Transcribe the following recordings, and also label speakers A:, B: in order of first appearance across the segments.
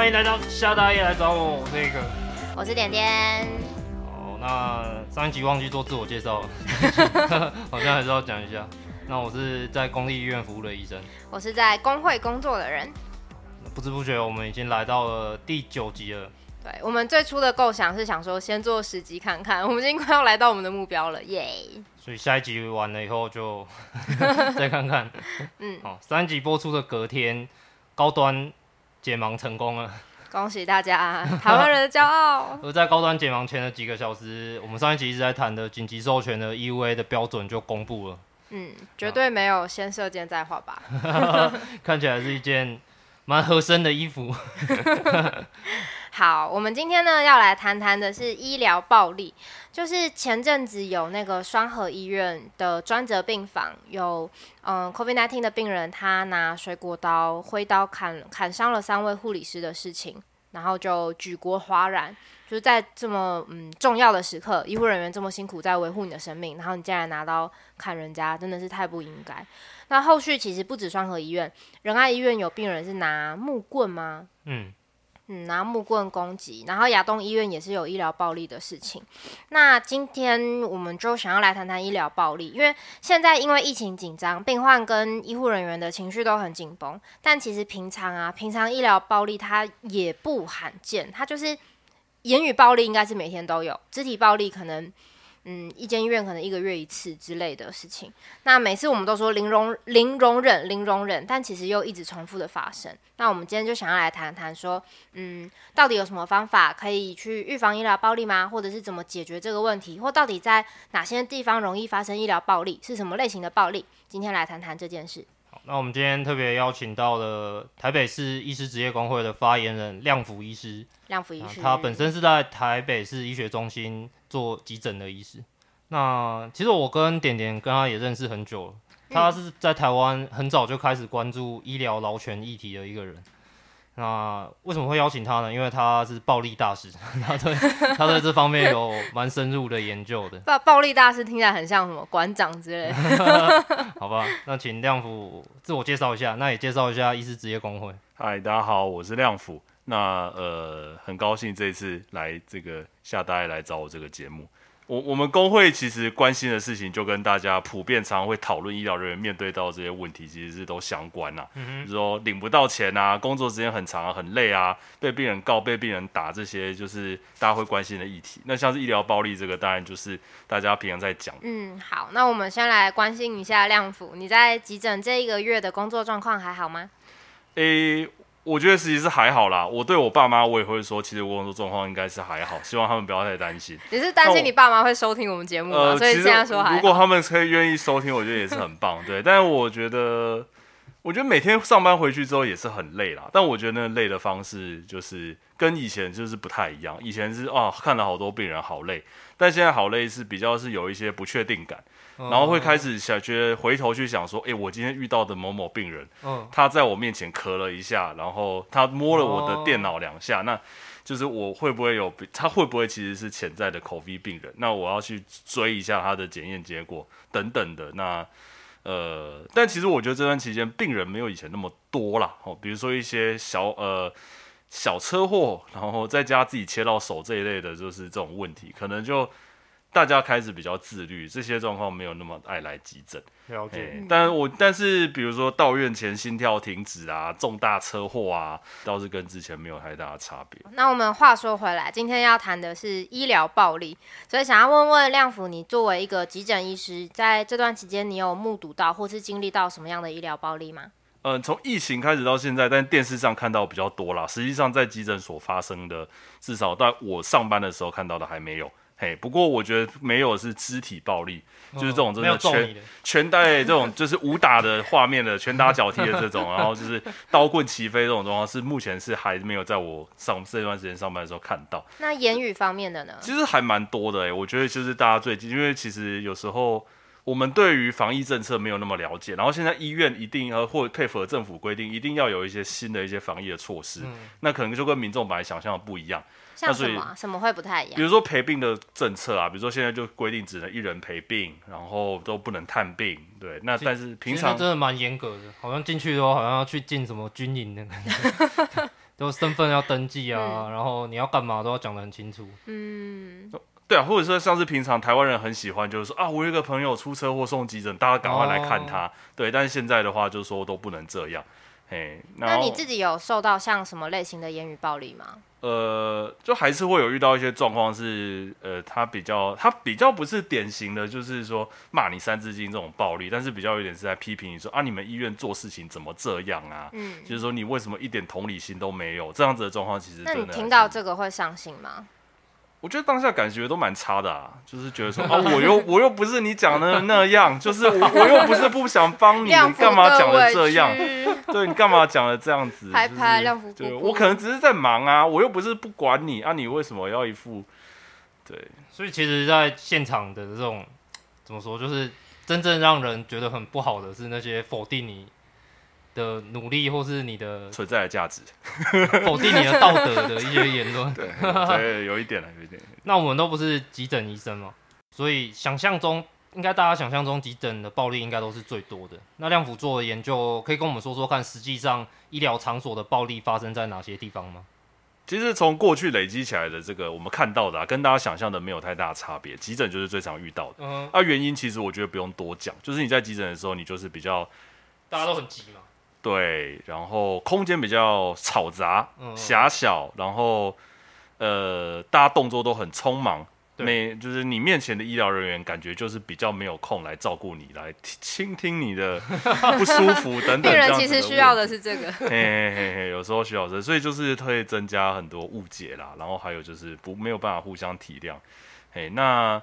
A: 欢迎来到夏大爷来找我，我是一个，
B: 我是点点。
A: 好，那上一集忘记做自我介绍了，好像还是要讲一下。那我是在公立医院服务的医生，
B: 我是在工会工作的人。
A: 不知不觉，我们已经来到了第九集了。
B: 对，我们最初的构想是想说，先做十集看看，我们已经快要来到我们的目标了，耶！
A: 所以下一集完了以后就 再看看。嗯，好，三集播出的隔天，高端。解盲成功了，
B: 恭喜大家，台湾人的骄傲。
A: 而在高端解盲前的几个小时，我们上一集一直在谈的紧急授权的 EUA 的标准就公布了。
B: 嗯，绝对没有先射箭再画吧。
A: 看起来是一件蛮合身的衣服。
B: 好，我们今天呢要来谈谈的是医疗暴力，就是前阵子有那个双和医院的专责病房有嗯 COVID-19 的病人，他拿水果刀、挥刀砍砍伤了三位护理师的事情，然后就举国哗然，就是在这么嗯重要的时刻，医护人员这么辛苦在维护你的生命，然后你竟然拿刀砍人家，真的是太不应该。那后续其实不止双和医院，仁爱医院有病人是拿木棍吗？嗯。嗯，拿木棍攻击，然后亚东医院也是有医疗暴力的事情。那今天我们就想要来谈谈医疗暴力，因为现在因为疫情紧张，病患跟医护人员的情绪都很紧绷。但其实平常啊，平常医疗暴力它也不罕见，它就是言语暴力应该是每天都有，肢体暴力可能。嗯，一间医院可能一个月一次之类的事情。那每次我们都说零容零容忍零容忍，但其实又一直重复的发生。那我们今天就想要来谈谈说，嗯，到底有什么方法可以去预防医疗暴力吗？或者是怎么解决这个问题？或到底在哪些地方容易发生医疗暴力？是什么类型的暴力？今天来谈谈这件事。
A: 好，那我们今天特别邀请到了台北市医师职业工会的发言人亮福医师。
B: 亮福医师，
A: 他本身是在台北市医学中心做急诊的医师。那其实我跟点点跟他也认识很久了。他是在台湾很早就开始关注医疗劳权议题的一个人。那为什么会邀请他呢？因为他是暴力大师，他对他在这方面有蛮深入的研究的。
B: 暴 暴力大师听起来很像什么馆长之类的。
A: 好吧，那请亮辅自我介绍一下，那也介绍一下医师职业工会。
C: 嗨，大家好，我是亮辅。那呃，很高兴这次来这个夏大夜来找我这个节目。我我们工会其实关心的事情，就跟大家普遍常常会讨论医疗人员面对到这些问题，其实是都相关呐、啊。嗯哼，比如说领不到钱啊，工作时间很长啊，很累啊，被病人告、被病人打，这些就是大家会关心的议题。那像是医疗暴力这个，当然就是大家平常在讲。
B: 嗯，好，那我们先来关心一下亮辅，你在急诊这一个月的工作状况还好吗？
C: 诶、欸。我觉得其实际是还好啦。我对我爸妈，我也会说，其实我工作状况应该是还好，希望他们不要太担心。
B: 你是担心你爸妈会收听我们节目吗？呃，所以现在说还好。
C: 如果他们可以愿意收听，我觉得也是很棒。对，但是我觉得，我觉得每天上班回去之后也是很累啦。但我觉得那累的方式就是跟以前就是不太一样。以前是啊，看了好多病人好累，但现在好累是比较是有一些不确定感。然后会开始想，觉得回头去想说，哎，我今天遇到的某某病人，嗯，他在我面前咳了一下，然后他摸了我的电脑两下，那就是我会不会有，他会不会其实是潜在的 COVID 病人？那我要去追一下他的检验结果等等的。那呃，但其实我觉得这段期间病人没有以前那么多啦，哦，比如说一些小呃小车祸，然后在家自己切到手这一类的，就是这种问题，可能就。大家开始比较自律，这些状况没有那么爱来急诊。
A: 了解。
C: 但我但是比如说到院前心跳停止啊，重大车祸啊，倒是跟之前没有太大的差别。
B: 那我们话说回来，今天要谈的是医疗暴力，所以想要问问亮福，你作为一个急诊医师，在这段期间，你有目睹到或是经历到什么样的医疗暴力吗？
C: 嗯、呃，从疫情开始到现在，但电视上看到比较多啦。实际上在急诊所发生的，至少在我上班的时候看到的还没有。嘿，不过我觉得没有是肢体暴力，就是这种真的拳拳带这种就是武打的画面的拳打脚踢的这种，然后就是刀棍齐飞这种状况，是目前是还没有在我上这段时间上班的时候看到。
B: 那言语方面的呢？
C: 其实还蛮多的哎，我觉得就是大家最近，因为其实有时候我们对于防疫政策没有那么了解，然后现在医院一定要或配合政府规定，一定要有一些新的一些防疫的措施，嗯、那可能就跟民众本来想象的不一样。
B: 像什么？什么会不太一样？
C: 比如说陪病的政策啊，比如说现在就规定只能一人陪病，然后都不能探病。对，那但是平常
A: 真的蛮严格的，好像进去的话好像要去进什么军营的感觉。就身份要登记啊，嗯、然后你要干嘛都要讲的很清楚。
B: 嗯，
C: 对啊，或者说像是平常台湾人很喜欢，就是说啊，我有一个朋友出车祸送急诊，大家赶快来看他。哦、对，但是现在的话，就是说都不能这样。嘿，
B: 那你自己有受到像什么类型的言语暴力吗？
C: 呃，就还是会有遇到一些状况是，呃，他比较他比较不是典型的，就是说骂你三字经这种暴力，但是比较有点是在批评你说啊，你们医院做事情怎么这样啊？嗯，就是说你为什么一点同理心都没有？这样子的状况其实
B: 那你听到这个会伤心吗？
C: 我觉得当下感觉都蛮差的啊，就是觉得说啊，我又我又不是你讲的那样，就是我我又不是不想帮你，你干嘛讲的这样？对，你干嘛讲的这样子？
B: 拍拍亮福，
C: 对，我可能只是在忙啊，我又不是不管你啊，你为什么要一副？对，
A: 所以其实，在现场的这种怎么说，就是真正让人觉得很不好的是那些否定你的努力，或是你的
C: 存在的价值，
A: 否定你的道德的一些言论，
C: 对，对，有一点了，有一点。
A: 那我们都不是急诊医生嘛，所以想象中，应该大家想象中急诊的暴力应该都是最多的。那亮辅做的研究，可以跟我们说说看，实际上医疗场所的暴力发生在哪些地方吗？
C: 其实从过去累积起来的这个，我们看到的啊，跟大家想象的没有太大差别。急诊就是最常遇到的，嗯，啊，原因其实我觉得不用多讲，就是你在急诊的时候，你就是比较
A: 大家都很急嘛。
C: 对，然后空间比较吵杂、狭小，然后呃，大家动作都很匆忙，每就是你面前的医疗人员感觉就是比较没有空来照顾你，来倾听你的不舒服等等。病
B: 人其实需要的是这个，
C: 嘿嘿嘿嘿，有时候需要这，所以就是会增加很多误解啦，然后还有就是不没有办法互相体谅，嘿，那。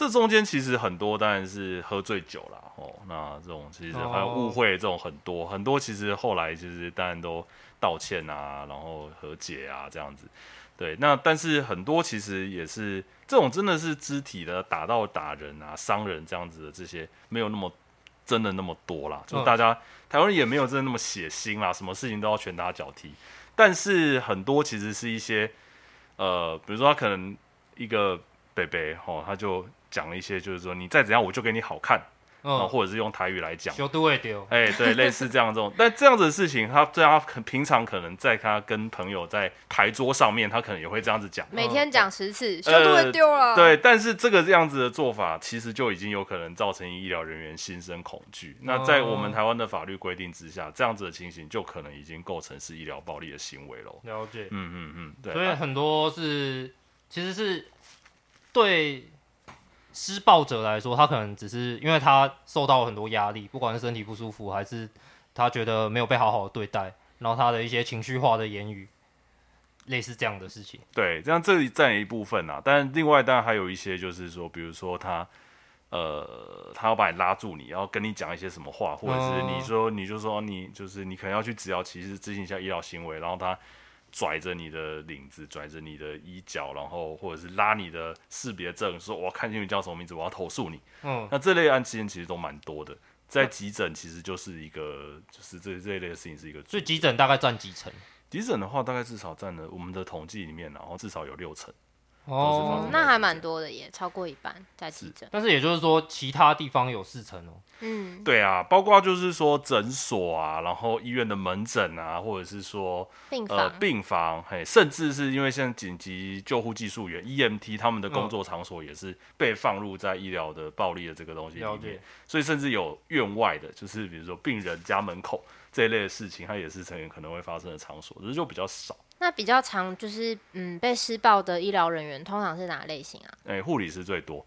C: 这中间其实很多当然是喝醉酒了哦，那这种其实还有误会这种很多、oh. 很多，其实后来就是当然都道歉啊，然后和解啊这样子，对，那但是很多其实也是这种真的是肢体的打到打人啊伤人这样子的这些没有那么真的那么多啦，就大家、oh. 台湾人也没有真的那么血腥啦，什么事情都要拳打脚踢，但是很多其实是一些呃，比如说他可能一个北北哦，他就。讲了一些，就是说你再怎样，我就给你好看，嗯，或者是用台语来讲，哎、欸，对，类似这样这种，但这样子的事情，他这样他平常可能在他跟朋友在牌桌上面，他可能也会这样子讲，
B: 每天讲十次，修都会丢了，
C: 对，但是这个这样子的做法，其实就已经有可能造成医疗人员心生恐惧。那在我们台湾的法律规定之下，这样子的情形就可能已经构成是医疗暴力的行为了。
A: 了解，
C: 嗯嗯嗯，对，
A: 所以很多是其实是对。施暴者来说，他可能只是因为他受到了很多压力，不管是身体不舒服，还是他觉得没有被好好的对待，然后他的一些情绪化的言语，类似这样的事情。
C: 对，这样这里占一部分啊，但另外当然还有一些，就是说，比如说他，呃，他要把你拉住你，然后跟你讲一些什么话，或者是你说，你就说你就是你可能要去治疗，其实执行一下医疗行为，然后他。拽着你的领子，拽着你的衣角，然后或者是拉你的识别证，说我要看清你叫什么名字，我要投诉你。嗯，那这类案件其实都蛮多的，在急诊其实就是一个，就是这这一类的事情是一个。
A: 所以急诊大概占几成？
C: 急诊的话，大概至少占了我们的统计里面，然后至少有六成。
B: 哦，那还蛮多的耶，超过一半在急诊。
A: 但是也就是说，其他地方有四成哦。
B: 嗯，
C: 对啊，包括就是说诊所啊，然后医院的门诊啊，或者是说
B: 病房、
C: 呃、病房，嘿，甚至是因为像紧急救护技术员 EMT 他们的工作场所也是被放入在医疗的暴力的这个东西里面，所以甚至有院外的，就是比如说病人家门口这一类的事情，它也是成员可能会发生的场所，只是就比较少。
B: 那比较常就是嗯被施暴的医疗人员通常是哪类型啊？
C: 哎、欸，护理师最多。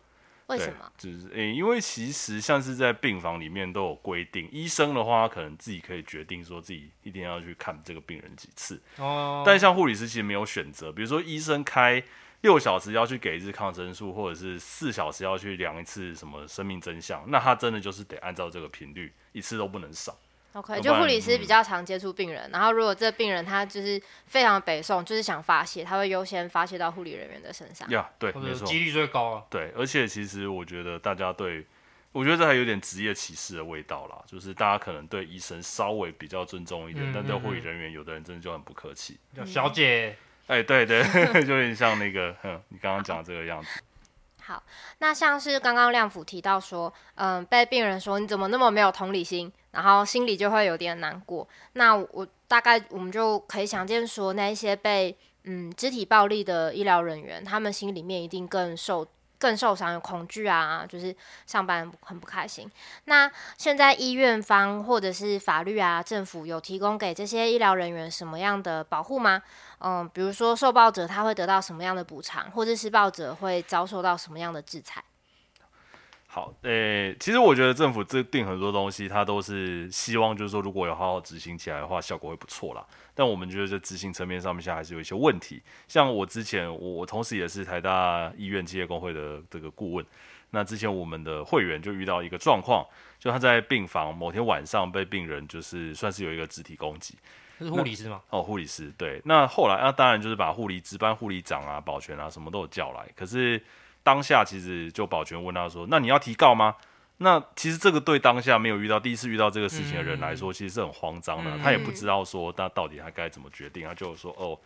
B: 为什么？
C: 就是哎、欸，因为其实像是在病房里面都有规定，医生的话可能自己可以决定说自己一定要去看这个病人几次。哦。但像护理师其实没有选择，比如说医生开六小时要去给一次抗生素，或者是四小时要去量一次什么生命真相，那他真的就是得按照这个频率，一次都不能少。
B: OK，就护理师比较常接触病人，嗯，然后如果这个病人他就是非常北宋，就是想发泄，他会优先发泄到护理人员的身上。
C: 呀，yeah，对，没错，
A: 几率最高啊。
C: 对，而且其实我觉得大家对，我觉得这还有点职业歧视的味道啦，就是大家可能对医生稍微比较尊重一点，嗯、但对护理人员，有的人真的就很不客气。
A: 小姐，
C: 哎、欸，对对，就有点像那个，哼，你刚刚讲的这个样子。
B: 好，那像是刚刚亮府提到说，嗯，被病人说你怎么那么没有同理心，然后心里就会有点难过。那我大概我们就可以想见说，那一些被嗯肢体暴力的医疗人员，他们心里面一定更受。更受伤，有恐惧啊，就是上班很不开心。那现在医院方或者是法律啊，政府有提供给这些医疗人员什么样的保护吗？嗯，比如说受暴者他会得到什么样的补偿，或者施暴者会遭受到什么样的制裁？
C: 好，诶、其实我觉得政府这定很多东西，它都是希望就是说，如果有好好执行起来的话，效果会不错啦。但我们觉得在执行层面上面，现在还是有一些问题。像我之前，我我同时也是台大医院企业工会的这个顾问。那之前我们的会员就遇到一个状况，就他在病房某天晚上被病人就是算是有一个肢体攻击。
A: 这是护理师吗？
C: 哦，护理师。对。那后来那当然就是把护理值班护理长啊、保全啊什么都有叫来，可是。当下其实就保全问他说：“那你要提告吗？”那其实这个对当下没有遇到第一次遇到这个事情的人来说，其实是很慌张的。他也不知道说那到底他该怎么决定，他就说：“哦，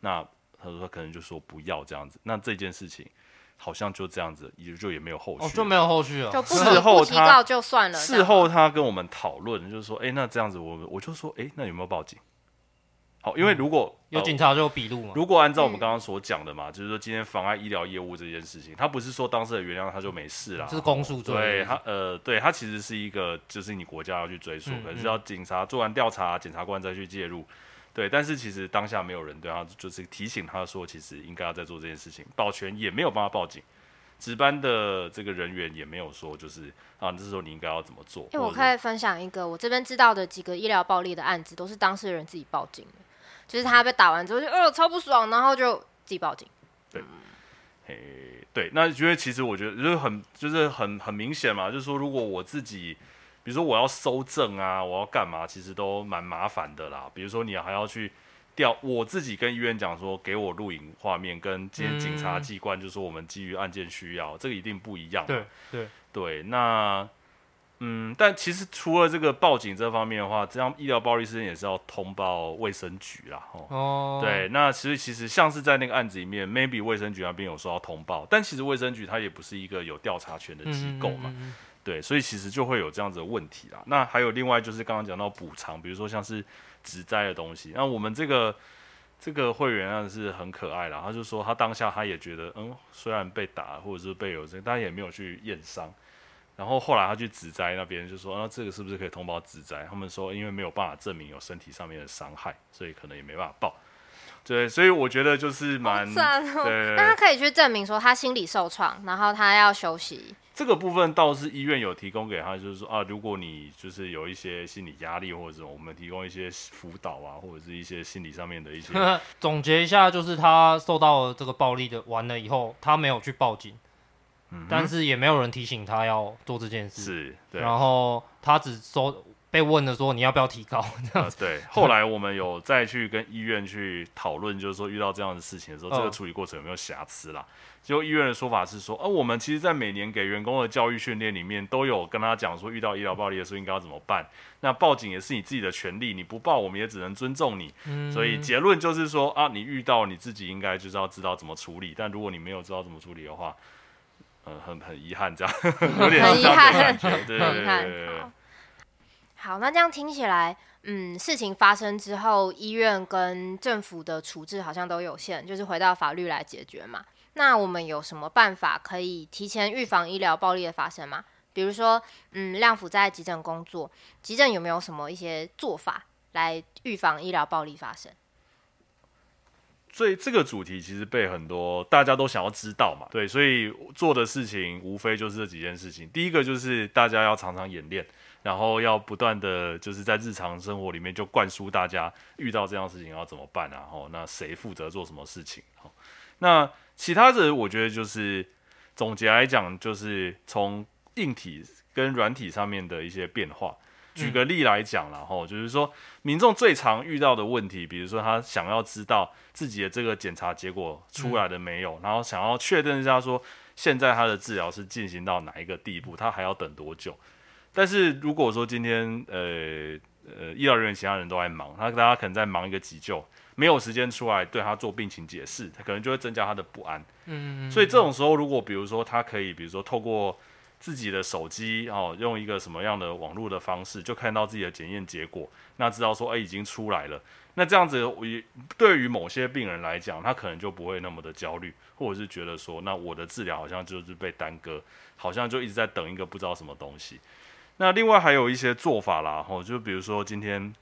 C: 那他说他可能就说不要这样子。”那这件事情好像就这样子，也就也没有后续，
A: 就没有后续了。
C: 事后
B: 提告就算了。
C: 事后他跟我们讨论，就是说：“哎，那这样子我我就说，哎，那有没有报警？”好，因为如果、
A: 嗯、有警察就有笔录嘛。
C: 如果按照我们刚刚所讲的嘛，嗯、就是说今天妨碍医疗业务这件事情，他不是说当事人原谅他就没事啦，
A: 这是公诉罪。
C: 对他，呃，对他其实是一个，就是你国家要去追诉，可、嗯、是要警察做完调查，检察官再去介入。对，但是其实当下没有人对他，就是提醒他说，其实应该要再做这件事情。保全也没有帮他报警，值班的这个人员也没有说，就是啊，这时候你应该要怎么做？
B: 因为我可以分享一个我这边知道的几个医疗暴力的案子，都是当事人自己报警的。就是他被打完之后就呃超不爽，然后就自己报警。
C: 对，嘿，对，那觉得其实我觉得就是很就是很很明显嘛，就是说如果我自己，比如说我要搜证啊，我要干嘛，其实都蛮麻烦的啦。比如说你还要去调，我自己跟医院讲说给我录影画面，跟今天警察机关就说我们基于案件需要，这个一定不一样。
A: 对对
C: 对，那。嗯，但其实除了这个报警这方面的话，这样医疗暴力事件也是要通报卫生局啦。哦，对，那其实其实像是在那个案子里面，maybe 卫生局那边有说要通报，但其实卫生局它也不是一个有调查权的机构嘛。嗯嗯嗯嗯对，所以其实就会有这样子的问题啦。那还有另外就是刚刚讲到补偿，比如说像是植栽的东西，那我们这个这个会员啊是很可爱啦，他就说他当下他也觉得，嗯，虽然被打或者是被有这，但也没有去验伤。然后后来他去职灾那边就说，那这个是不是可以通报职灾？他们说因为没有办法证明有身体上面的伤害，所以可能也没办法报。对，所以我觉得就是蛮，
B: 哦、对。那他可以去证明说他心理受创，然后他要休息。
C: 这个部分倒是医院有提供给他，就是说啊，如果你就是有一些心理压力或者什么，我们提供一些辅导啊，或者是一些心理上面的一些。
A: 总结一下，就是他受到了这个暴力的完了以后，他没有去报警。但是也没有人提醒他要做这件事，
C: 是，对。
A: 然后他只说被问的说你要不要提高这样子，
C: 呃。对，后来我们有再去跟医院去讨论，就是说遇到这样的事情的时候，这个处理过程有没有瑕疵啦？就医院的说法是说，呃，我们其实在每年给员工的教育训练里面都有跟他讲说，遇到医疗暴力的时候应该要怎么办。那报警也是你自己的权利，你不报我们也只能尊重你。嗯。所以结论就是说啊，你遇到你自己应该就是要知道怎么处理，但如果你没有知道怎么处理的话。嗯，很 很遗憾，这样有点遗憾，对对对。
B: 好，那这样听起来，嗯，事情发生之后，医院跟政府的处置好像都有限，就是回到法律来解决嘛。那我们有什么办法可以提前预防医疗暴力的发生吗？比如说，嗯，亮辅在急诊工作，急诊有没有什么一些做法来预防医疗暴力发生？
C: 所以这个主题其实被很多大家都想要知道嘛，对，所以做的事情无非就是这几件事情。第一个就是大家要常常演练，然后要不断的就是在日常生活里面就灌输大家遇到这样事情要怎么办啊，然后那谁负责做什么事情？那其他的我觉得就是总结来讲，就是从硬体跟软体上面的一些变化。举个例来讲，然后就是说，民众最常遇到的问题，比如说他想要知道自己的这个检查结果出来了没有，然后想要确认一下说，现在他的治疗是进行到哪一个地步，他还要等多久。但是如果说今天呃呃医疗人员其他人都在忙，他大家可能在忙一个急救，没有时间出来对他做病情解释，他可能就会增加他的不安。
A: 嗯，
C: 所以这种时候，如果比如说他可以，比如说透过自己的手机哦，用一个什么样的网络的方式，就看到自己的检验结果，那知道说哎已经出来了。那这样子，我对于某些病人来讲，他可能就不会那么的焦虑，或者是觉得说，那我的治疗好像就是被耽搁，好像就一直在等一个不知道什么东西。那另外还有一些做法啦，吼，就比如说今天，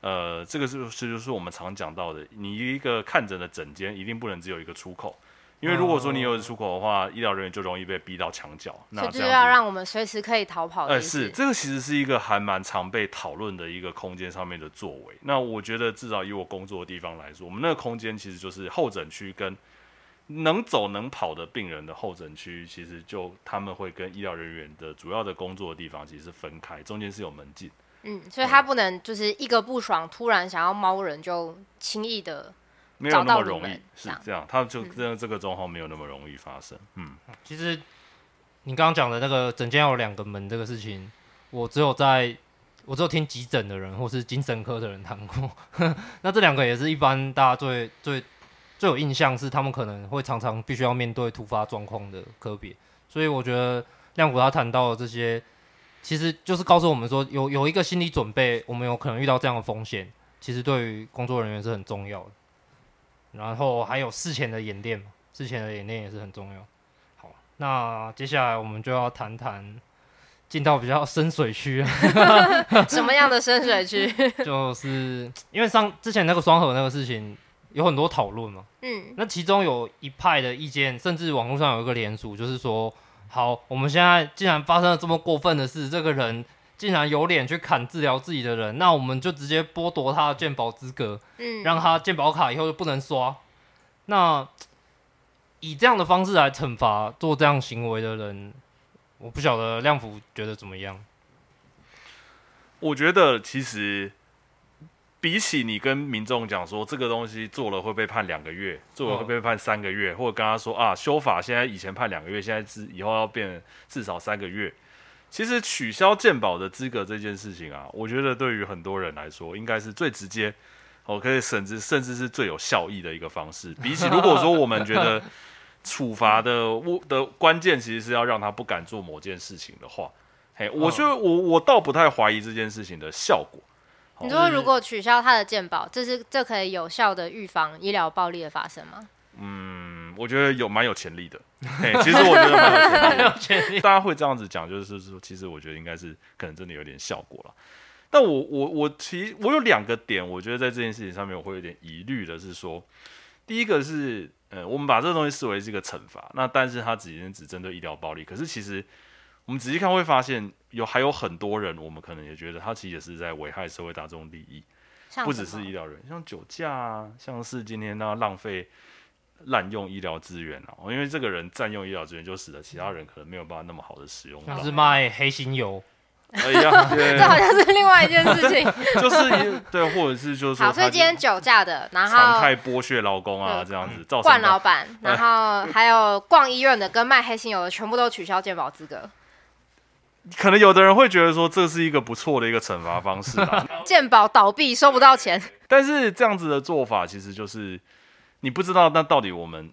C: 呃，这个是是就是我们常讲到的，你一个看诊的诊间一定不能只有一个出口。因为如果说你有出口的话，医疗人员就容易被逼到墙角。那
B: 就是要让我们随时可以逃跑的。
C: 呃，是这个其实是一个还蛮常被讨论的一个空间上面的作为。那我觉得至少以我工作的地方来说，我们那个空间其实就是候诊区跟能走能跑的病人的候诊区，其实就他们会跟医疗人员的主要的工作的地方其实是分开，中间是有门禁。
B: 嗯，所以他不能就是一个不爽，突然想要猫人就轻易的。
C: 没有那么容易，是这样，他就真的这个状况没有那么容易发生。嗯，
A: 其实你刚刚讲的那个诊间有两个门这个事情，我只有在我只有听急诊的人或是精神科的人谈过。那这两个也是一般大家最最最有印象，是他们可能会常常必须要面对突发状况的科别。所以我觉得亮谷他谈到的这些，其实就是告诉我们说，有有一个心理准备，我们有可能遇到这样的风险，其实对于工作人员是很重要的。然后还有事前的演练，事前的演练也是很重要。好，那接下来我们就要谈谈进到比较深水区。
B: 什么样的深水区？
A: 就是因为上之前那个双核那个事情有很多讨论嘛。
B: 嗯。
A: 那其中有一派的意见，甚至网络上有一个联署，就是说，好，我们现在既然发生了这么过分的事，这个人。竟然有脸去砍治疗自己的人，那我们就直接剥夺他的鉴保资格，嗯，让他鉴保卡以后就不能刷。那以这样的方式来惩罚做这样行为的人，我不晓得亮福觉得怎么样？
C: 我觉得其实比起你跟民众讲说这个东西做了会被判两个月，做了会被判三个月，哦、或者跟他说啊，修法现在以前判两个月，现在是以后要变至少三个月。其实取消鉴保的资格这件事情啊，我觉得对于很多人来说，应该是最直接，哦，可以甚至甚至是最有效益的一个方式。比起如果说我们觉得处罚的的关键其实是要让他不敢做某件事情的话，嘿，我觉得我我倒不太怀疑这件事情的效果。
B: 你说如果取消他的鉴保，这是这可以有效的预防医疗暴力的发生吗？
C: 嗯，我觉得有蛮有潜力的。嘿，其实我觉得蛮有潜力。大家会这样子讲，就是说，其实我觉得应该是可能真的有点效果了。但我我我其实我有两个点，我觉得在这件事情上面我会有点疑虑的是说，第一个是，呃，我们把这个东西视为是一个惩罚，那但是它只只针对医疗暴力，可是其实我们仔细看会发现，有还有很多人，我们可能也觉得他其实也是在危害社会大众利益，不只是医疗人，像酒驾啊，像是今天那浪费。滥用医疗资源啊，因为这个人占用医疗资源，就使得其他人可能没有办法那么好的使用。
A: 像是卖黑心油，
C: 哎呀，对
B: 这好像是另外一件事情。
C: 就是对，或者是就是说，
B: 好，所以今天酒驾的，然后
C: 常态剥削劳工啊，这样子，造成
B: 惯老板，然后还有逛医院的跟卖黑心油的，全部都取消健保资格。
C: 可能有的人会觉得说，这是一个不错的一个惩罚方式啦。
B: 健保倒闭收不到钱，
C: 但是这样子的做法其实就是。你不知道那到底我们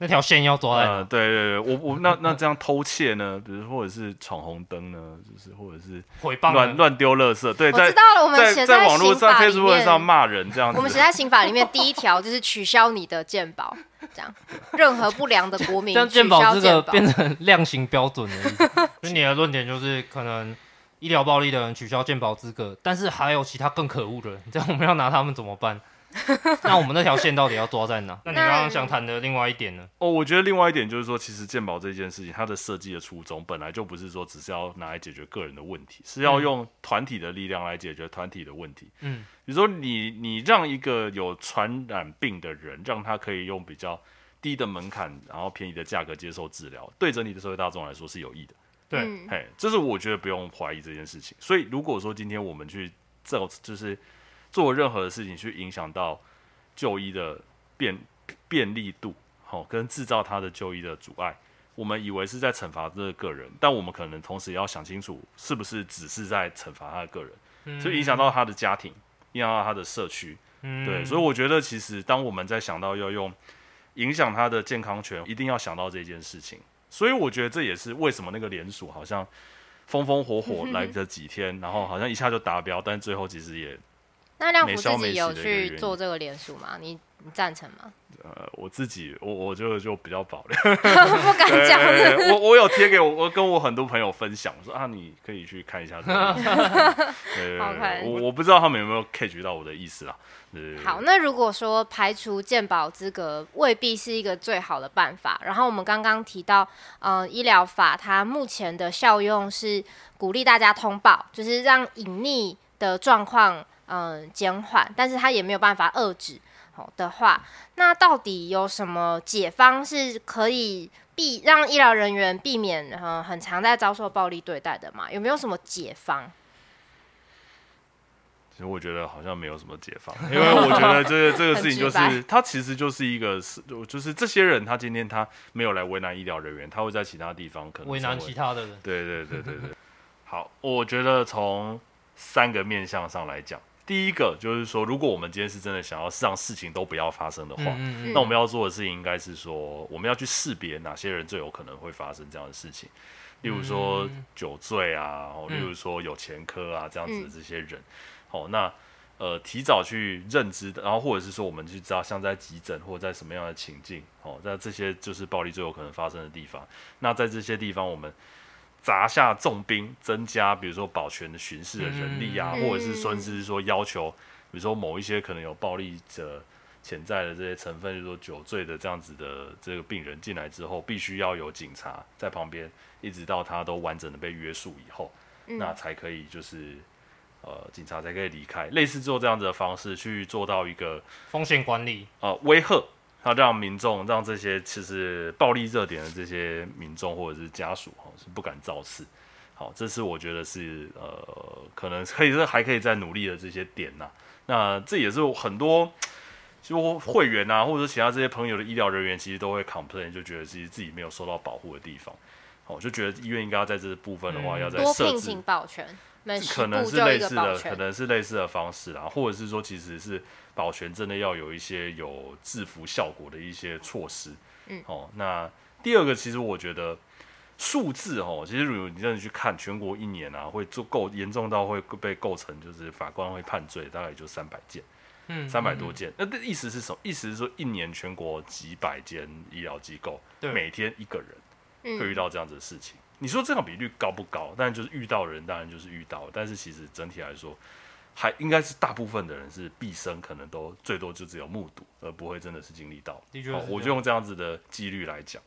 A: 那条线要抓在哪？
C: 呃，对对对，我我那那这样偷窃呢？比如或者是闯红灯呢？就是或者是
A: 毁谤、
C: 乱乱丢垃圾？对，
B: 我知道了，我们写
C: 在网络上、
B: 在
C: Facebook 上骂人这样子。
B: 我们写在刑法里面第一条就是取消你的鉴宝，这样任何不良的国民
A: 这样健保这个变成量刑标准了。就你的论点就是可能医疗暴力的人取消健保资格，但是还有其他更可恶的人，这样我们要拿他们怎么办？那我们那条线到底要抓在哪？那你刚刚想谈的另外一点呢？
C: 哦，我觉得另外一点就是说，其实鉴宝这件事情，它的设计的初衷本来就不是说只是要拿来解决个人的问题，是要用团体的力量来解决团体的问题。嗯，比如说你你让一个有传染病的人，让他可以用比较低的门槛，然后便宜的价格接受治疗，对整体的社会大众来说是有益的。
A: 对，
C: 嘿，这是我觉得不用怀疑这件事情。所以如果说今天我们去造就是。做任何的事情去影响到就医的便便利度，好，跟制造他的就医的阻碍，我们以为是在惩罚这个个人，但我们可能同时也要想清楚，是不是只是在惩罚他的个人，嗯、所以影响到他的家庭，影响到他的社区。嗯、对，所以我觉得其实当我们在想到要用影响他的健康权，一定要想到这件事情。所以我觉得这也是为什么那个联署好像风风火火来 这几天，然后好像一下就达标，但最后其实也。
B: 那亮福自己有去做这个联署吗？你你赞成吗？
C: 呃，我自己我我就就比较保留，
B: 不敢讲。
C: 我我有贴给我我跟我很多朋友分享，我说啊，你可以去看一下。对对对，我我不知道他们有没有 catch 到我的意思啦。
B: 好，那如果说排除健保资格未必是一个最好的办法，然后我们刚刚提到，呃，医疗法它目前的效用是鼓励大家通报，就是让隐匿的状况。嗯，减缓，但是他也没有办法遏制。好的话，那到底有什么解方是可以避让医疗人员避免嗯很常在遭受暴力对待的吗？有没有什么解方？
C: 其实我觉得好像没有什么解方，因为我觉得这个 这个事情就是，他其实就是一个是，就是这些人他今天他没有来为难医疗人员，他会在其他地方可能
A: 为难其他的人。
C: 对对对对对。好，我觉得从三个面向上来讲。第一个就是说，如果我们今天是真的想要让事情都不要发生的话，嗯嗯，那我们要做的事情应该是说，我们要去识别哪些人最有可能会发生这样的事情，例如说酒醉啊，例如说有前科啊这样子的这些人，好，那呃提早去认知，然后或者是说我们去知道，像在急诊或者在什么样的情境，哦，在这些就是暴力最有可能发生的地方，那在这些地方我们。砸下重兵，增加比如说保全的巡视的人力啊，嗯、或者是甚至是说要求，比如说某一些可能有暴力者潜在的这些成分，就是说酒醉的这样子的这个病人进来之后，必须要有警察在旁边，一直到他都完整的被约束以后，嗯、那才可以就是呃警察才可以离开，类似做这样子的方式去做到一个
A: 风险管理
C: 呃威吓。他让民众，让这些其实暴力热点的这些民众或者是家属哈，是不敢造次。好，这是我觉得是呃，可能可以是还可以再努力的这些点呐。那这也是很多就会员啊，或者说其他这些朋友的医疗人员，其实都会 complain，就觉得其实自己没有受到保护的地方。好，就觉得医院应该要在这部分的话，要在设置保全，可能是类似的，可能是类似的方式啊，或者是说其实是。保全真的要有一些有制服效果的一些措施，嗯，哦，那第二个其实我觉得数字哦，其实如果你真的去看全国一年啊，会做够严重到会被构成就是法官会判罪，大概也就三百件，嗯，三百多件。那这意思是什么？意思是说一年全国几百间医疗机构，对，每天一个人会遇到这样子的事情。你说这样比率高不高？但就是遇到人，当然就是遇到，但是其实整体来说。还应该是大部分的人是毕生可能都最多就只有目睹，而不会真的是经历到。的确，我就用这样子的几率来讲，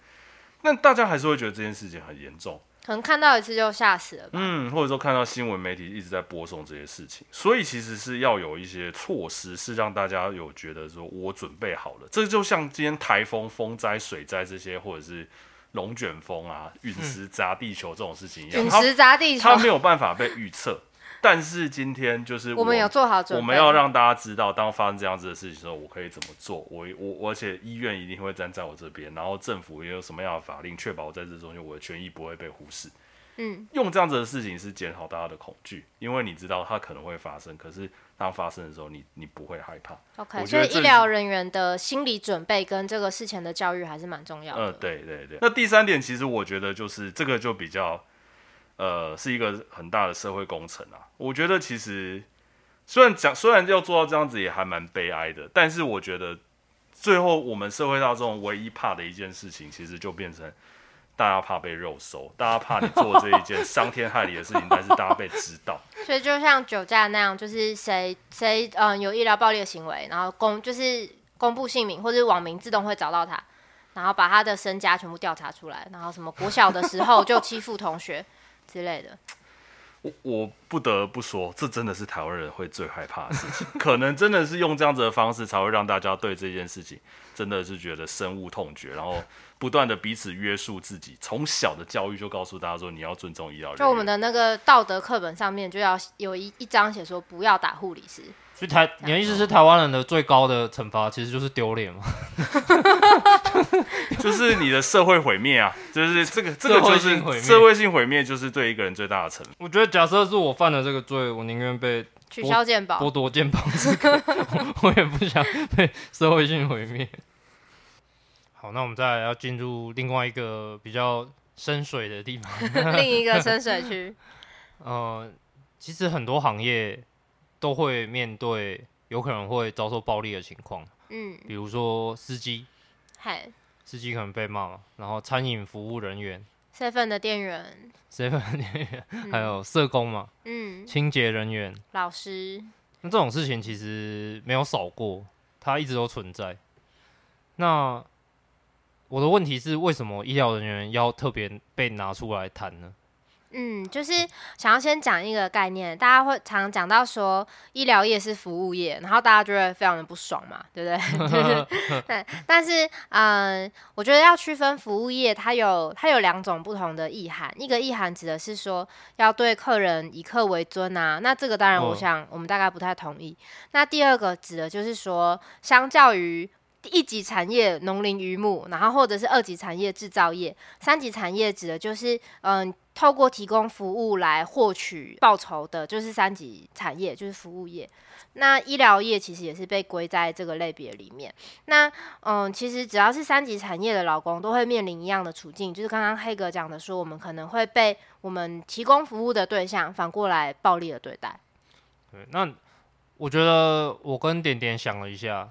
C: 那大家还是会觉得这件事情很严重，
B: 可能看到一次就吓死了吧。
C: 嗯，或者说看到新闻媒体一直在播送这些事情，所以其实是要有一些措施，是让大家有觉得说我准备好了。这就像今天台风、风灾、水灾这些，或者是龙卷风啊、陨石砸地球这种事情一样，
B: 陨石砸地球，
C: 它没有办法被预测。但是今天就是我，
B: 我们有做好准备，
C: 我们要让大家知道，当发生这样子的事情的时候，我可以怎么做。我我而且医院一定会站在我这边，然后政府也有什么样的法令，确保我在这中间我的权益不会被忽视。嗯，用这样子的事情是减少大家的恐惧，因为你知道它可能会发生，可是当发生的时候你，你你不会害怕。
B: OK，所以医疗人员的心理准备跟这个事前的教育还是蛮重要的。
C: 嗯，对对对。那第三点，其实我觉得就是这个就比较。呃，是一个很大的社会工程啊。我觉得其实虽然讲，虽然要做到这样子也还蛮悲哀的，但是我觉得最后我们社会大众唯一怕的一件事情，其实就变成大家怕被肉搜，大家怕你做这一件伤天害理的事情，但是大家被知道。
B: 所以就像酒驾那样，就是谁谁嗯有医疗暴力的行为，然后公就是公布姓名，或者网民自动会找到他，然后把他的身家全部调查出来，然后什么国小的时候就欺负同学。之类的，
C: 我我不得不说，这真的是台湾人会最害怕的事情。可能真的是用这样子的方式，才会让大家对这件事情真的是觉得深恶痛绝，然后不断的彼此约束自己。从小的教育就告诉大家说，你要尊重医疗人员。
B: 就我们的那个道德课本上面就要有一一章写说，不要打护理师。
A: 所以台，你的意思是台湾人的最高的惩罚其实就是丢脸吗？
C: 就是你的社会毁灭啊，就是这个这个就是社会性毁灭，就是对一个人最大的惩罚。
A: 我觉得假设是我犯了这个罪，我宁愿被
B: 取消健保、
A: 剥夺健保资格，我也不想被社会性毁灭。好，那我们再来要进入另外一个比较深水的地方，
B: 另一个深水区。
A: 呃，其实很多行业都会面对有可能会遭受暴力的情况，
B: 嗯，
A: 比如说司机，
B: 嗨，
A: 司机可能被骂，然后餐饮服务人员
B: ，seven 的店员
A: ，seven 的店员，嗯、还有社工嘛，
B: 嗯，
A: 清洁人员，
B: 老师，
A: 那这种事情其实没有少过，它一直都存在。那我的问题是，为什么医疗人员要特别被拿出来谈呢？
B: 嗯，就是想要先讲一个概念，大家会常常讲到说医疗业是服务业，然后大家就会非常的不爽嘛，对不对？对。但是，嗯，我觉得要区分服务业，它有它有两种不同的意涵。一个意涵指的是说要对客人以客为尊啊，那这个当然我想我们大概不太同意。哦、那第二个指的就是说，相较于一级产业农林渔牧，然后或者是二级产业制造业，三级产业指的就是嗯，透过提供服务来获取报酬的，就是三级产业，就是服务业。那医疗业其实也是被归在这个类别里面。那嗯，其实只要是三级产业的劳工，都会面临一样的处境，就是刚刚黑哥讲的说，我们可能会被我们提供服务的对象反过来暴力的对待。
A: 对，那我觉得我跟点点想了一下。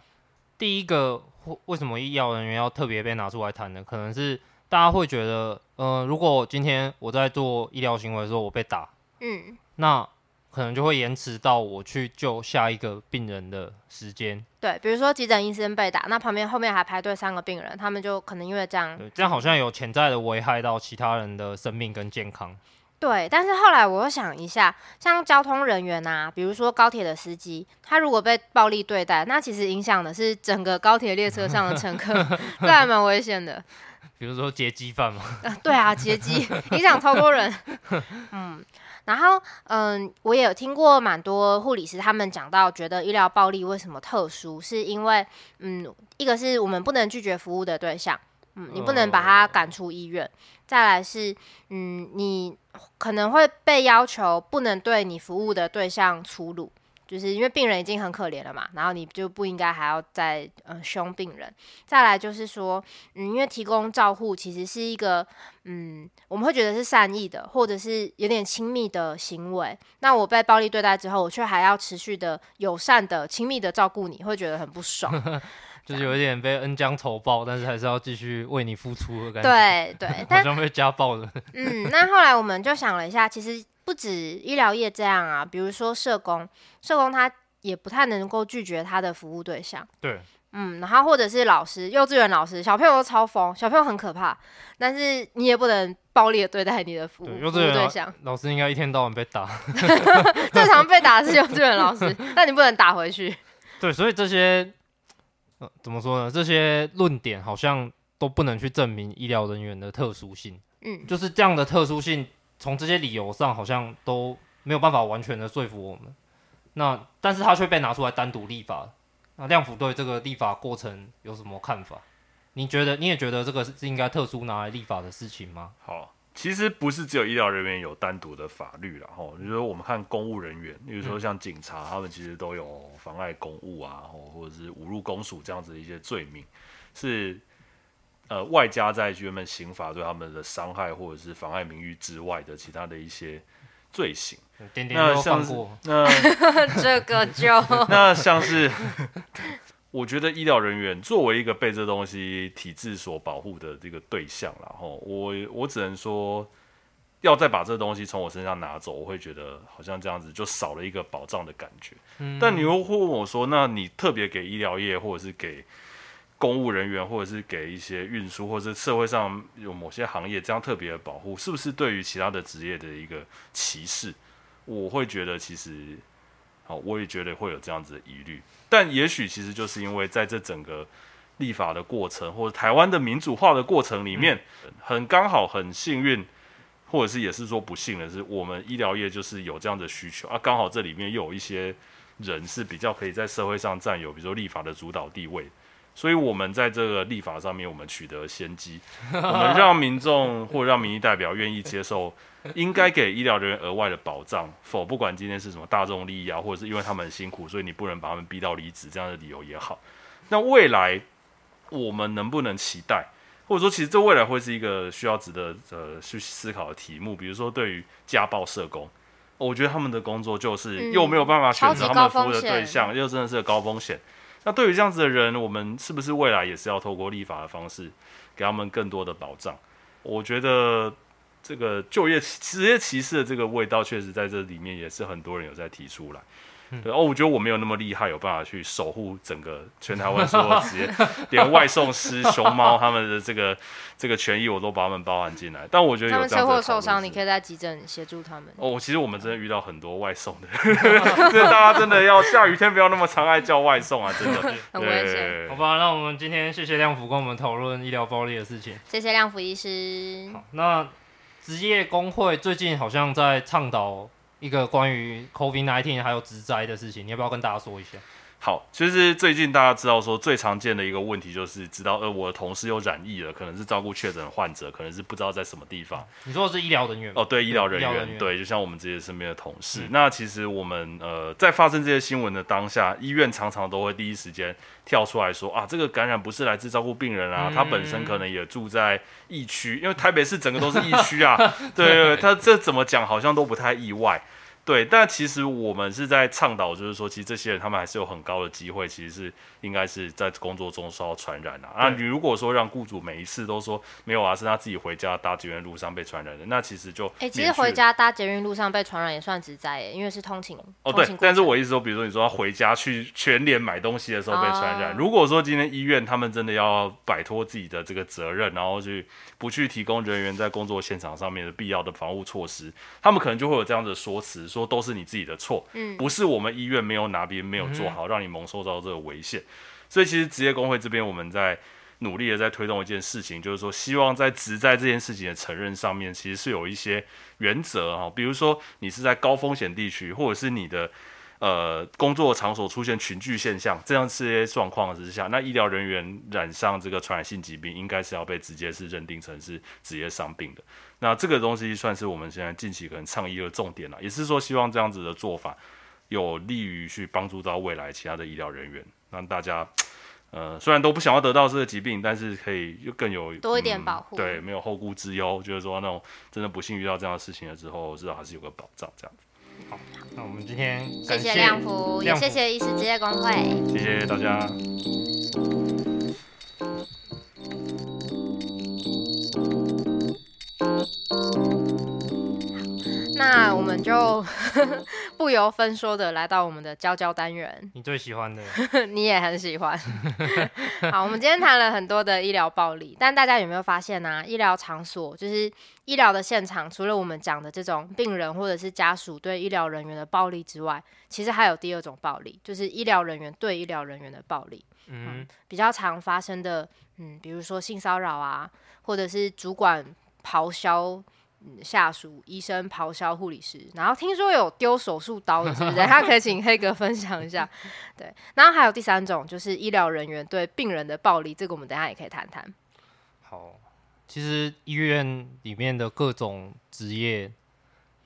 A: 第一个，为什么医疗人员要特别被拿出来谈呢？可能是大家会觉得，呃，如果今天我在做医疗行为的时候我被打，
B: 嗯，
A: 那可能就会延迟到我去救下一个病人的时间。
B: 对，比如说急诊医生被打，那旁边后面还排队三个病人，他们就可能因为这样，
A: 对，这样好像有潜在的危害到其他人的生命跟健康。
B: 对，但是后来我又想一下，像交通人员啊，比如说高铁的司机，他如果被暴力对待，那其实影响的是整个高铁列车上的乘客，这还蛮危险的。
A: 比如说劫机犯嘛？
B: 呃，对啊，劫机影响超多人。嗯，然后嗯，我也有听过蛮多护理师他们讲到，觉得医疗暴力为什么特殊，是因为嗯，一个是我们不能拒绝服务的对象。嗯，你不能把他赶出医院。再来是，嗯，你可能会被要求不能对你服务的对象粗鲁，就是因为病人已经很可怜了嘛，然后你就不应该还要再嗯凶病人。再来就是说，嗯，因为提供照护其实是一个，嗯，我们会觉得是善意的，或者是有点亲密的行为。那我被暴力对待之后，我却还要持续的友善的、亲密的照顾你，会觉得很不爽。
A: 就是有一点被恩将仇报，但是还是要继续为你付出的感觉。
B: 对对，
A: 好像被家暴了。
B: 嗯，那后来我们就想了一下，其实不止医疗业这样啊，比如说社工，社工他也不太能够拒绝他的服务对象。
A: 对，
B: 嗯，然后或者是老师，幼稚园老师，小朋友都超疯，小朋友很可怕，但是你也不能暴力的对待你的服务，
A: 幼稚园
B: 对象。
A: 老师应该一天到晚被打，
B: 正常被打的是幼稚园老师，但你不能打回去。
A: 对，所以这些。呃，怎么说呢？这些论点好像都不能去证明医疗人员的特殊性。
B: 嗯，
A: 就是这样的特殊性，从这些理由上好像都没有办法完全的说服我们。那但是他却被拿出来单独立法。那亮辅对这个立法过程有什么看法？你觉得你也觉得这个是应该特殊拿来立法的事情吗？
C: 好。其实不是只有医疗人员有单独的法律啦，吼，就是说我们看公务人员，例如说像警察，他们其实都有妨碍公务啊，或者是侮辱公署这样子的一些罪名，是呃外加在原本刑法对他们的伤害或者是妨碍名誉之外的其他的一些罪行。
A: 点点那像是
C: 那
B: 这个就
C: 那像是。我觉得医疗人员作为一个被这东西体制所保护的这个对象，然后我我只能说，要再把这东西从我身上拿走，我会觉得好像这样子就少了一个保障的感觉。嗯。但你又会问我说，那你特别给医疗业，或者是给公务人员，或者是给一些运输，或者是社会上有某些行业这样特别的保护，是不是对于其他的职业的一个歧视？我会觉得其实。我也觉得会有这样子的疑虑，但也许其实就是因为在这整个立法的过程，或者台湾的民主化的过程里面，很刚好很幸运，或者是也是说不幸的是，我们医疗业就是有这样的需求啊，刚好这里面又有一些人是比较可以在社会上占有，比如说立法的主导地位，所以我们在这个立法上面，我们取得先机，我们让民众或让民意代表愿意接受，应该给医疗人员额外的保障，否不管今天是什么大众利益啊，或者是因为他们很辛苦，所以你不能把他们逼到离职这样的理由也好，那未来我们能不能期待？或者说，其实这未来会是一个需要值得呃去思考的题目。比如说，对于家暴社工，我觉得他们的工作就是又没有办法选择他们服务的对象，又真的是个高风险。那对于这样子的人，我们是不是未来也是要透过立法的方式，给他们更多的保障？我觉得这个就业职业歧视的这个味道，确实在这里面也是很多人有在提出来。对哦，我觉得我没有那么厉害，有办法去守护整个全台湾所有职业，连外送师、熊猫他们的这个 这个权益，我都把他们包含进来。但我觉得有
B: 车祸受伤，你可以在急诊协助他们。
C: 哦，其实我们真的遇到很多外送的，所以大家真的要下雨天不要那么常爱叫外送啊，真的
B: 很危险。
A: 好吧，那我们今天谢谢亮福跟我们讨论医疗暴力的事情。
B: 谢谢亮福医师。
A: 好，那职业工会最近好像在倡导。一个关于 COVID-19 还有职灾的事情，你要不要跟大家说一下？
C: 好，其实最近大家知道说最常见的一个问题就是，知道呃我的同事又染疫了，可能是照顾确诊患者，可能是不知道在什么地方。
A: 你说的是医疗人员
C: 哦，对，医疗人员，人员对，就像我们这些身边的同事。嗯、那其实我们呃在发生这些新闻的当下，医院常常都会第一时间跳出来说啊，这个感染不是来自照顾病人啊，嗯、他本身可能也住在疫区，因为台北市整个都是疫区啊。对，对，对，他这怎么讲好像都不太意外。对，但其实我们是在倡导，就是说，其实这些人他们还是有很高的机会，其实是应该是在工作中受到传染的啊。那你如果说让雇主每一次都说没有啊，是他自己回家搭捷运路上被传染的，那其实就哎，
B: 其实回家搭捷运路上被传染也算职灾哎，因为是通勤。
C: 哦，对，但是我意思说，比如说你说他回家去全联买东西的时候被传染，哦、如果说今天医院他们真的要摆脱自己的这个责任，然后去不去提供人员在工作现场上面的必要的防护措施，他们可能就会有这样的说辞。说都是你自己的错，嗯，不是我们医院没有哪边没有做好，让你蒙受到这个危险。所以其实职业工会这边我们在努力的在推动一件事情，就是说希望在职在这件事情的承认上面，其实是有一些原则哈，比如说你是在高风险地区，或者是你的呃工作场所出现群聚现象这样这些状况之下，那医疗人员染上这个传染性疾病，应该是要被直接是认定成是职业伤病的。那这个东西算是我们现在近期可能倡议的重点了，也是说希望这样子的做法有利于去帮助到未来其他的医疗人员，让大家呃虽然都不想要得到这个疾病，但是可以又更有
B: 多一点保护、嗯，对，
C: 没有后顾之忧，就是说那种真的不幸遇到这样的事情了之后，至少还是有个保障这样子。
A: 好，那我们今天
B: 谢谢亮福，也谢谢医师职业工会，
C: 谢谢大家。
B: 那我们就 不由分说的来到我们的娇娇单元，
A: 你最喜欢的，
B: 你也很喜欢。好，我们今天谈了很多的医疗暴力，但大家有没有发现呢、啊？医疗场所就是医疗的现场，除了我们讲的这种病人或者是家属对医疗人员的暴力之外，其实还有第二种暴力，就是医疗人员对医疗人员的暴力。嗯，嗯，比较常发生的，嗯，比如说性骚扰啊，或者是主管咆哮。下属医生咆哮护理师，然后听说有丢手术刀的，是不是？他可以请黑哥分享一下。对，然后还有第三种，就是医疗人员对病人的暴力，这个我们等一下也可以谈谈。
A: 好，其实医院里面的各种职业，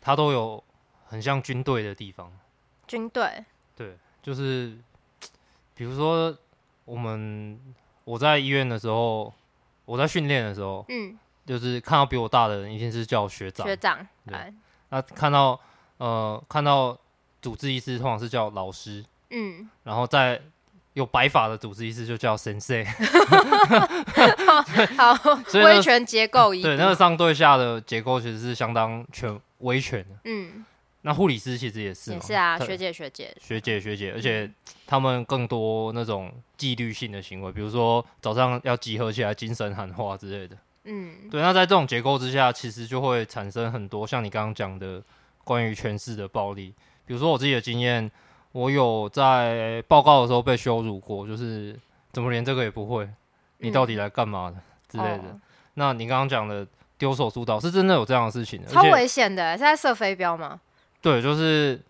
A: 它都有很像军队的地方。
B: 军队？
A: 对，就是比如说我们我在医院的时候，我在训练的时候，嗯。就是看到比我大的人，一定是叫学长。
B: 学长，
A: 对。那看到呃，看到主治医师，通常是叫老师。嗯。然后在有白发的主治医师，就叫先生。
B: 好，所以威权结构一。
A: 对，那个上对下的结构其实是相当权威权的。嗯。那护理师其实也是。
B: 也是啊，学姐学姐。
A: 学姐学姐，而且他们更多那种纪律性的行为，比如说早上要集合起来精神喊话之类的。嗯，对，那在这种结构之下，其实就会产生很多像你刚刚讲的关于权势的暴力。比如说我自己的经验，我有在报告的时候被羞辱过，就是怎么连这个也不会？你到底来干嘛的、嗯、之类的。哦、那你刚刚讲的丢手术刀，是真的有这样的事情的，
B: 超危险的，是在射飞镖吗？
A: 对，就是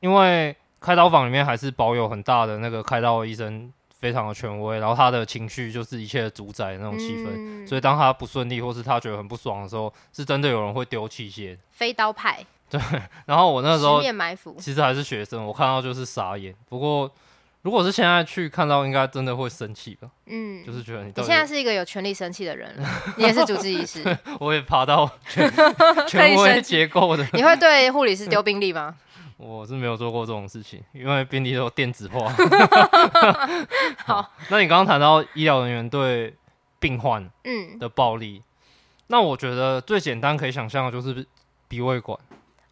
A: 因为开刀房里面还是保有很大的那个开刀医生非常的权威，然后他的情绪就是一切的主宰的那种气氛，
B: 嗯
A: 所以当他不顺利或是他觉得很不爽的时候，是真的有人会丢器械。
B: 飞刀派，对
A: 然后我那时候
B: 埋伏，
A: 其实还是学生，我看到就是傻眼。不过如果是现在去看到，应该真的会生气吧？
B: 嗯，
A: 就是觉得你
B: 你现在是一个有权利生气的人了，你也是主治医师，
A: 我也爬到 权权威结构的，
B: 你会对护理师丢病历吗？
A: 我是没有做过这种事情，因为便利都电子化。
B: 好，
A: 那你刚刚谈到医疗人员对病患
B: 嗯，
A: 的暴力，那我觉得最简单可以想象的就是鼻胃管。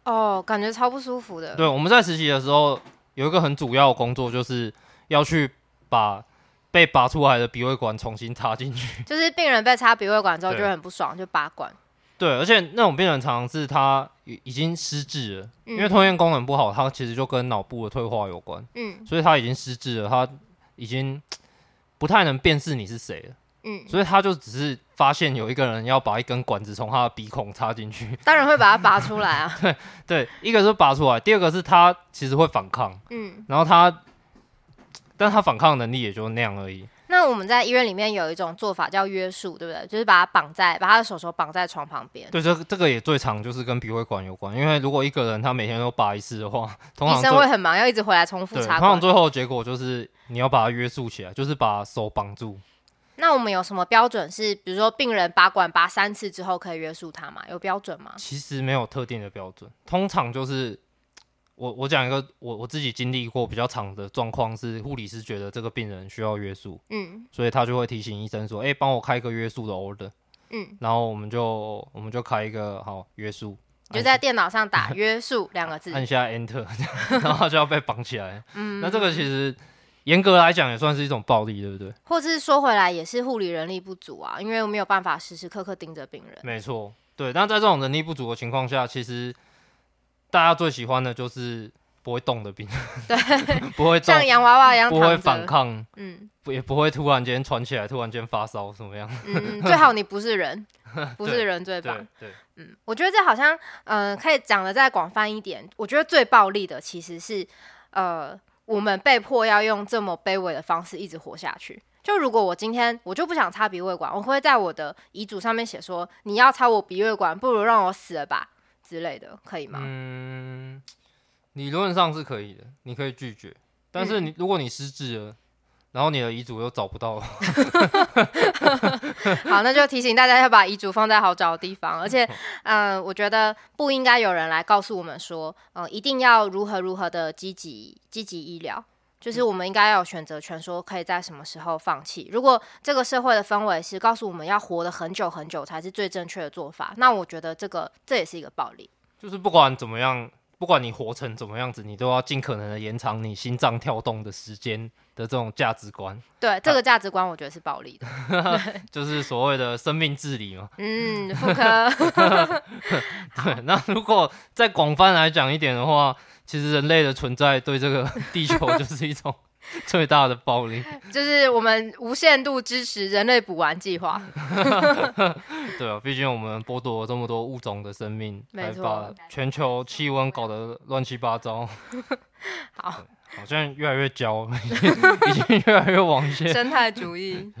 B: 哦，感觉超不舒服的。
A: 对，我们在实习的时候有一个很主要的工作，就是要去把被拔出来的鼻胃管重新插进去。
B: 就是病人被插鼻胃管之后
A: 对
B: 就会很不爽，就拔管。
A: 对，而且那种病人常常是他已已经失智了，
B: 嗯
A: 因为吞咽功能不好，他其实就跟脑部的退化有关，
B: 嗯
A: 所以他已经失智了，他已经不太能辨识你是谁了，
B: 嗯，
A: 所以他就只是发现有一个人要把一根管子从他的鼻孔插进去，
B: 当然会把它拔出来啊。
A: 对，一个是拔出来，第二个是他其实会反抗，
B: 嗯，
A: 然后他，但他反抗能力也就那样而已。
B: 那我们在医院里面有一种做法叫约束，对不对？就是把他绑在，把他的手手绑在床旁边。
A: 对，这这个也最常就是跟鼻胃管有关，因为如果一个人他每天都拔一次的话，通
B: 医
A: 常医
B: 生会很忙，要一直回来重复
A: 对，
B: 插管。
A: 通常最后的结果就是你要把他约束起来，就是把手绑住。
B: 那我们有什么标准是，比如说病人拔管拔三次之后可以约束他吗？有标准吗？
A: 其实没有特定的标准，通常就是我我讲一个我我自己经历过比较长的状况是，护理师觉得这个病人需要约束，
B: 嗯
A: 所以他就会提醒医生说：“哎、帮我开一个约束的 order。”
B: 嗯，
A: 然后我们就我们就开一个好约束，
B: 你就在电脑上打 “约束”两个字。
A: 按下 enter，然后就要被绑起来。
B: 嗯，
A: 那这个其实严格来讲也算是一种暴力，对不对？
B: 或是说回来也是护理人力不足啊，因为我没有办法时时刻刻盯着病人。
A: 没错，对。但在这种人力不足的情况下，其实大家最喜欢的就是不会动的病，
B: 对，
A: 不会动
B: 像，洋娃娃一样
A: 不
B: 会
A: 反。抗，
B: 嗯
A: 不也不会突然间喘起来，突然间发烧什么样？
B: 嗯，最好你不是人，不是人最棒
A: 对。对，
B: 嗯，我觉得这好像，嗯、可以讲的再广泛一点。我觉得最暴力的其实是，呃，我们被迫要用这么卑微的方式一直活下去。就如果我今天我就不想插鼻胃管，我会在我的遗嘱上面写说，你要插我鼻胃管，不如让我死了吧之类的，可以吗？
A: 嗯，理论上是可以的，你可以拒绝，但是
B: 嗯
A: 你、如果你失智了。然后你的遗嘱又找不到了，
B: 好，那就提醒大家要把遗嘱放在好找的地方，而且，嗯、呃，我觉得不应该有人来告诉我们说，嗯、呃，一定要如何如何的积极积极医疗，就是我们应该要有选择权，说可以在什么时候放弃。如果这个社会的氛围是告诉我们要活得很久很久才是最正确的做法，那我觉得这个这也是一个暴力。
A: 就是不管怎么样，不管你活成怎么样子，你都要尽可能的延长你心脏跳动的时间的这种价值观，
B: 对，这个价值观我觉得是暴力的。
A: 就是所谓的生命治理嘛。
B: 嗯，妇科。
A: 对，那如果再广泛来讲一点的话，其实人类的存在对这个 地球就是一种 最大的暴力。
B: 就是我们无限度支持人类补完计划。
A: 对啊，毕竟我们剥夺了这么多物种的生命，没错全球气温搞得乱七八糟。
B: 好，
A: 好像越来越焦，已经已经越来越往前。
B: 生态主义。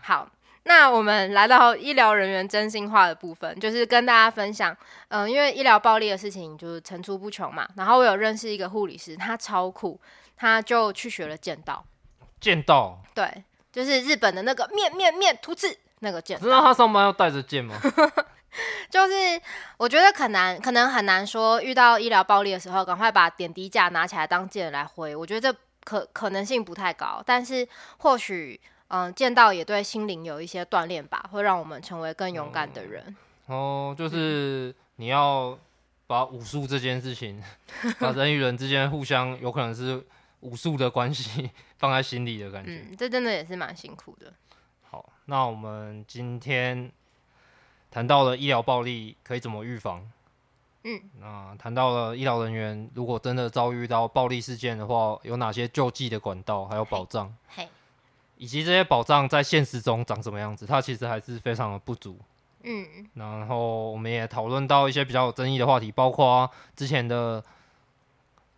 B: 好，那我们来到医疗人员真心话的部分，就是跟大家分享，嗯、因为医疗暴力的事情就是层出不穷嘛。然后我有认识一个护理师，他超酷，他就去学了剑道。
A: 剑道，
B: 对，就是日本的那个面面面突刺那个剑
A: 知道他上班要带着剑吗？
B: 就是我觉得可能可能很难说，遇到医疗暴力的时候，赶快把点滴架拿起来当剑来挥。我觉得这可可能性不太高，但是或许嗯，剑道也对心灵有一些锻炼吧，会让我们成为更勇敢的人。
A: 哦，就是你要把武术这件事情，把人与人之间互相有可能是武术的关系 放在心里的感觉。
B: 嗯，这真的也是蛮辛苦的。
A: 好，那我们今天谈到了医疗暴力可以怎么预防。
B: 嗯，
A: 那谈到了医疗人员如果真的遭遇到暴力事件的话，有哪些救济的管道，还有保障，
B: 嘿，
A: 以及这些保障在现实中长什么样子，它其实还是非常的不足。
B: 嗯
A: 然后我们也讨论到一些比较有争议的话题，包括之前的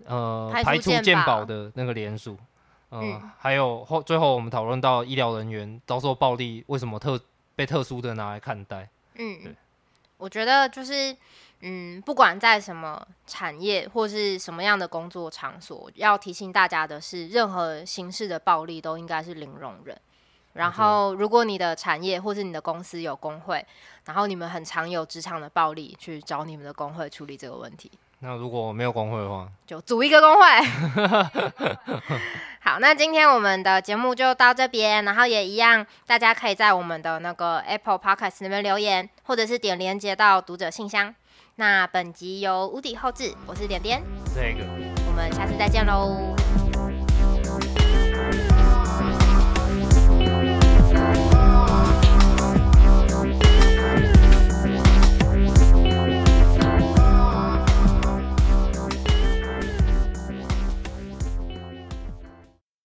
A: 呃
B: 排除健保
A: 健保的那个联署，呃、嗯，还有后最后我们讨论到医疗人员遭受暴力，为什么特被特殊的拿来看待？
B: 嗯，对，我觉得就是。嗯，不管在什么产业或是什么样的工作场所，要提醒大家的是，任何形式的暴力都应该是零容忍。然后，如果你的产业或是你的公司有工会，然后你们很常有职场的暴力，去找你们的工会处理这个问题。
A: 那如果没有工会的话，
B: 就组一个工会。好，那今天我们的节目就到这边，然后也一样，大家可以在我们的那个 Apple Podcast 那边留言，或者是点连接到读者信箱。那本集由无底后置，我是点点，
A: 这个，
B: 我们下次再见喽。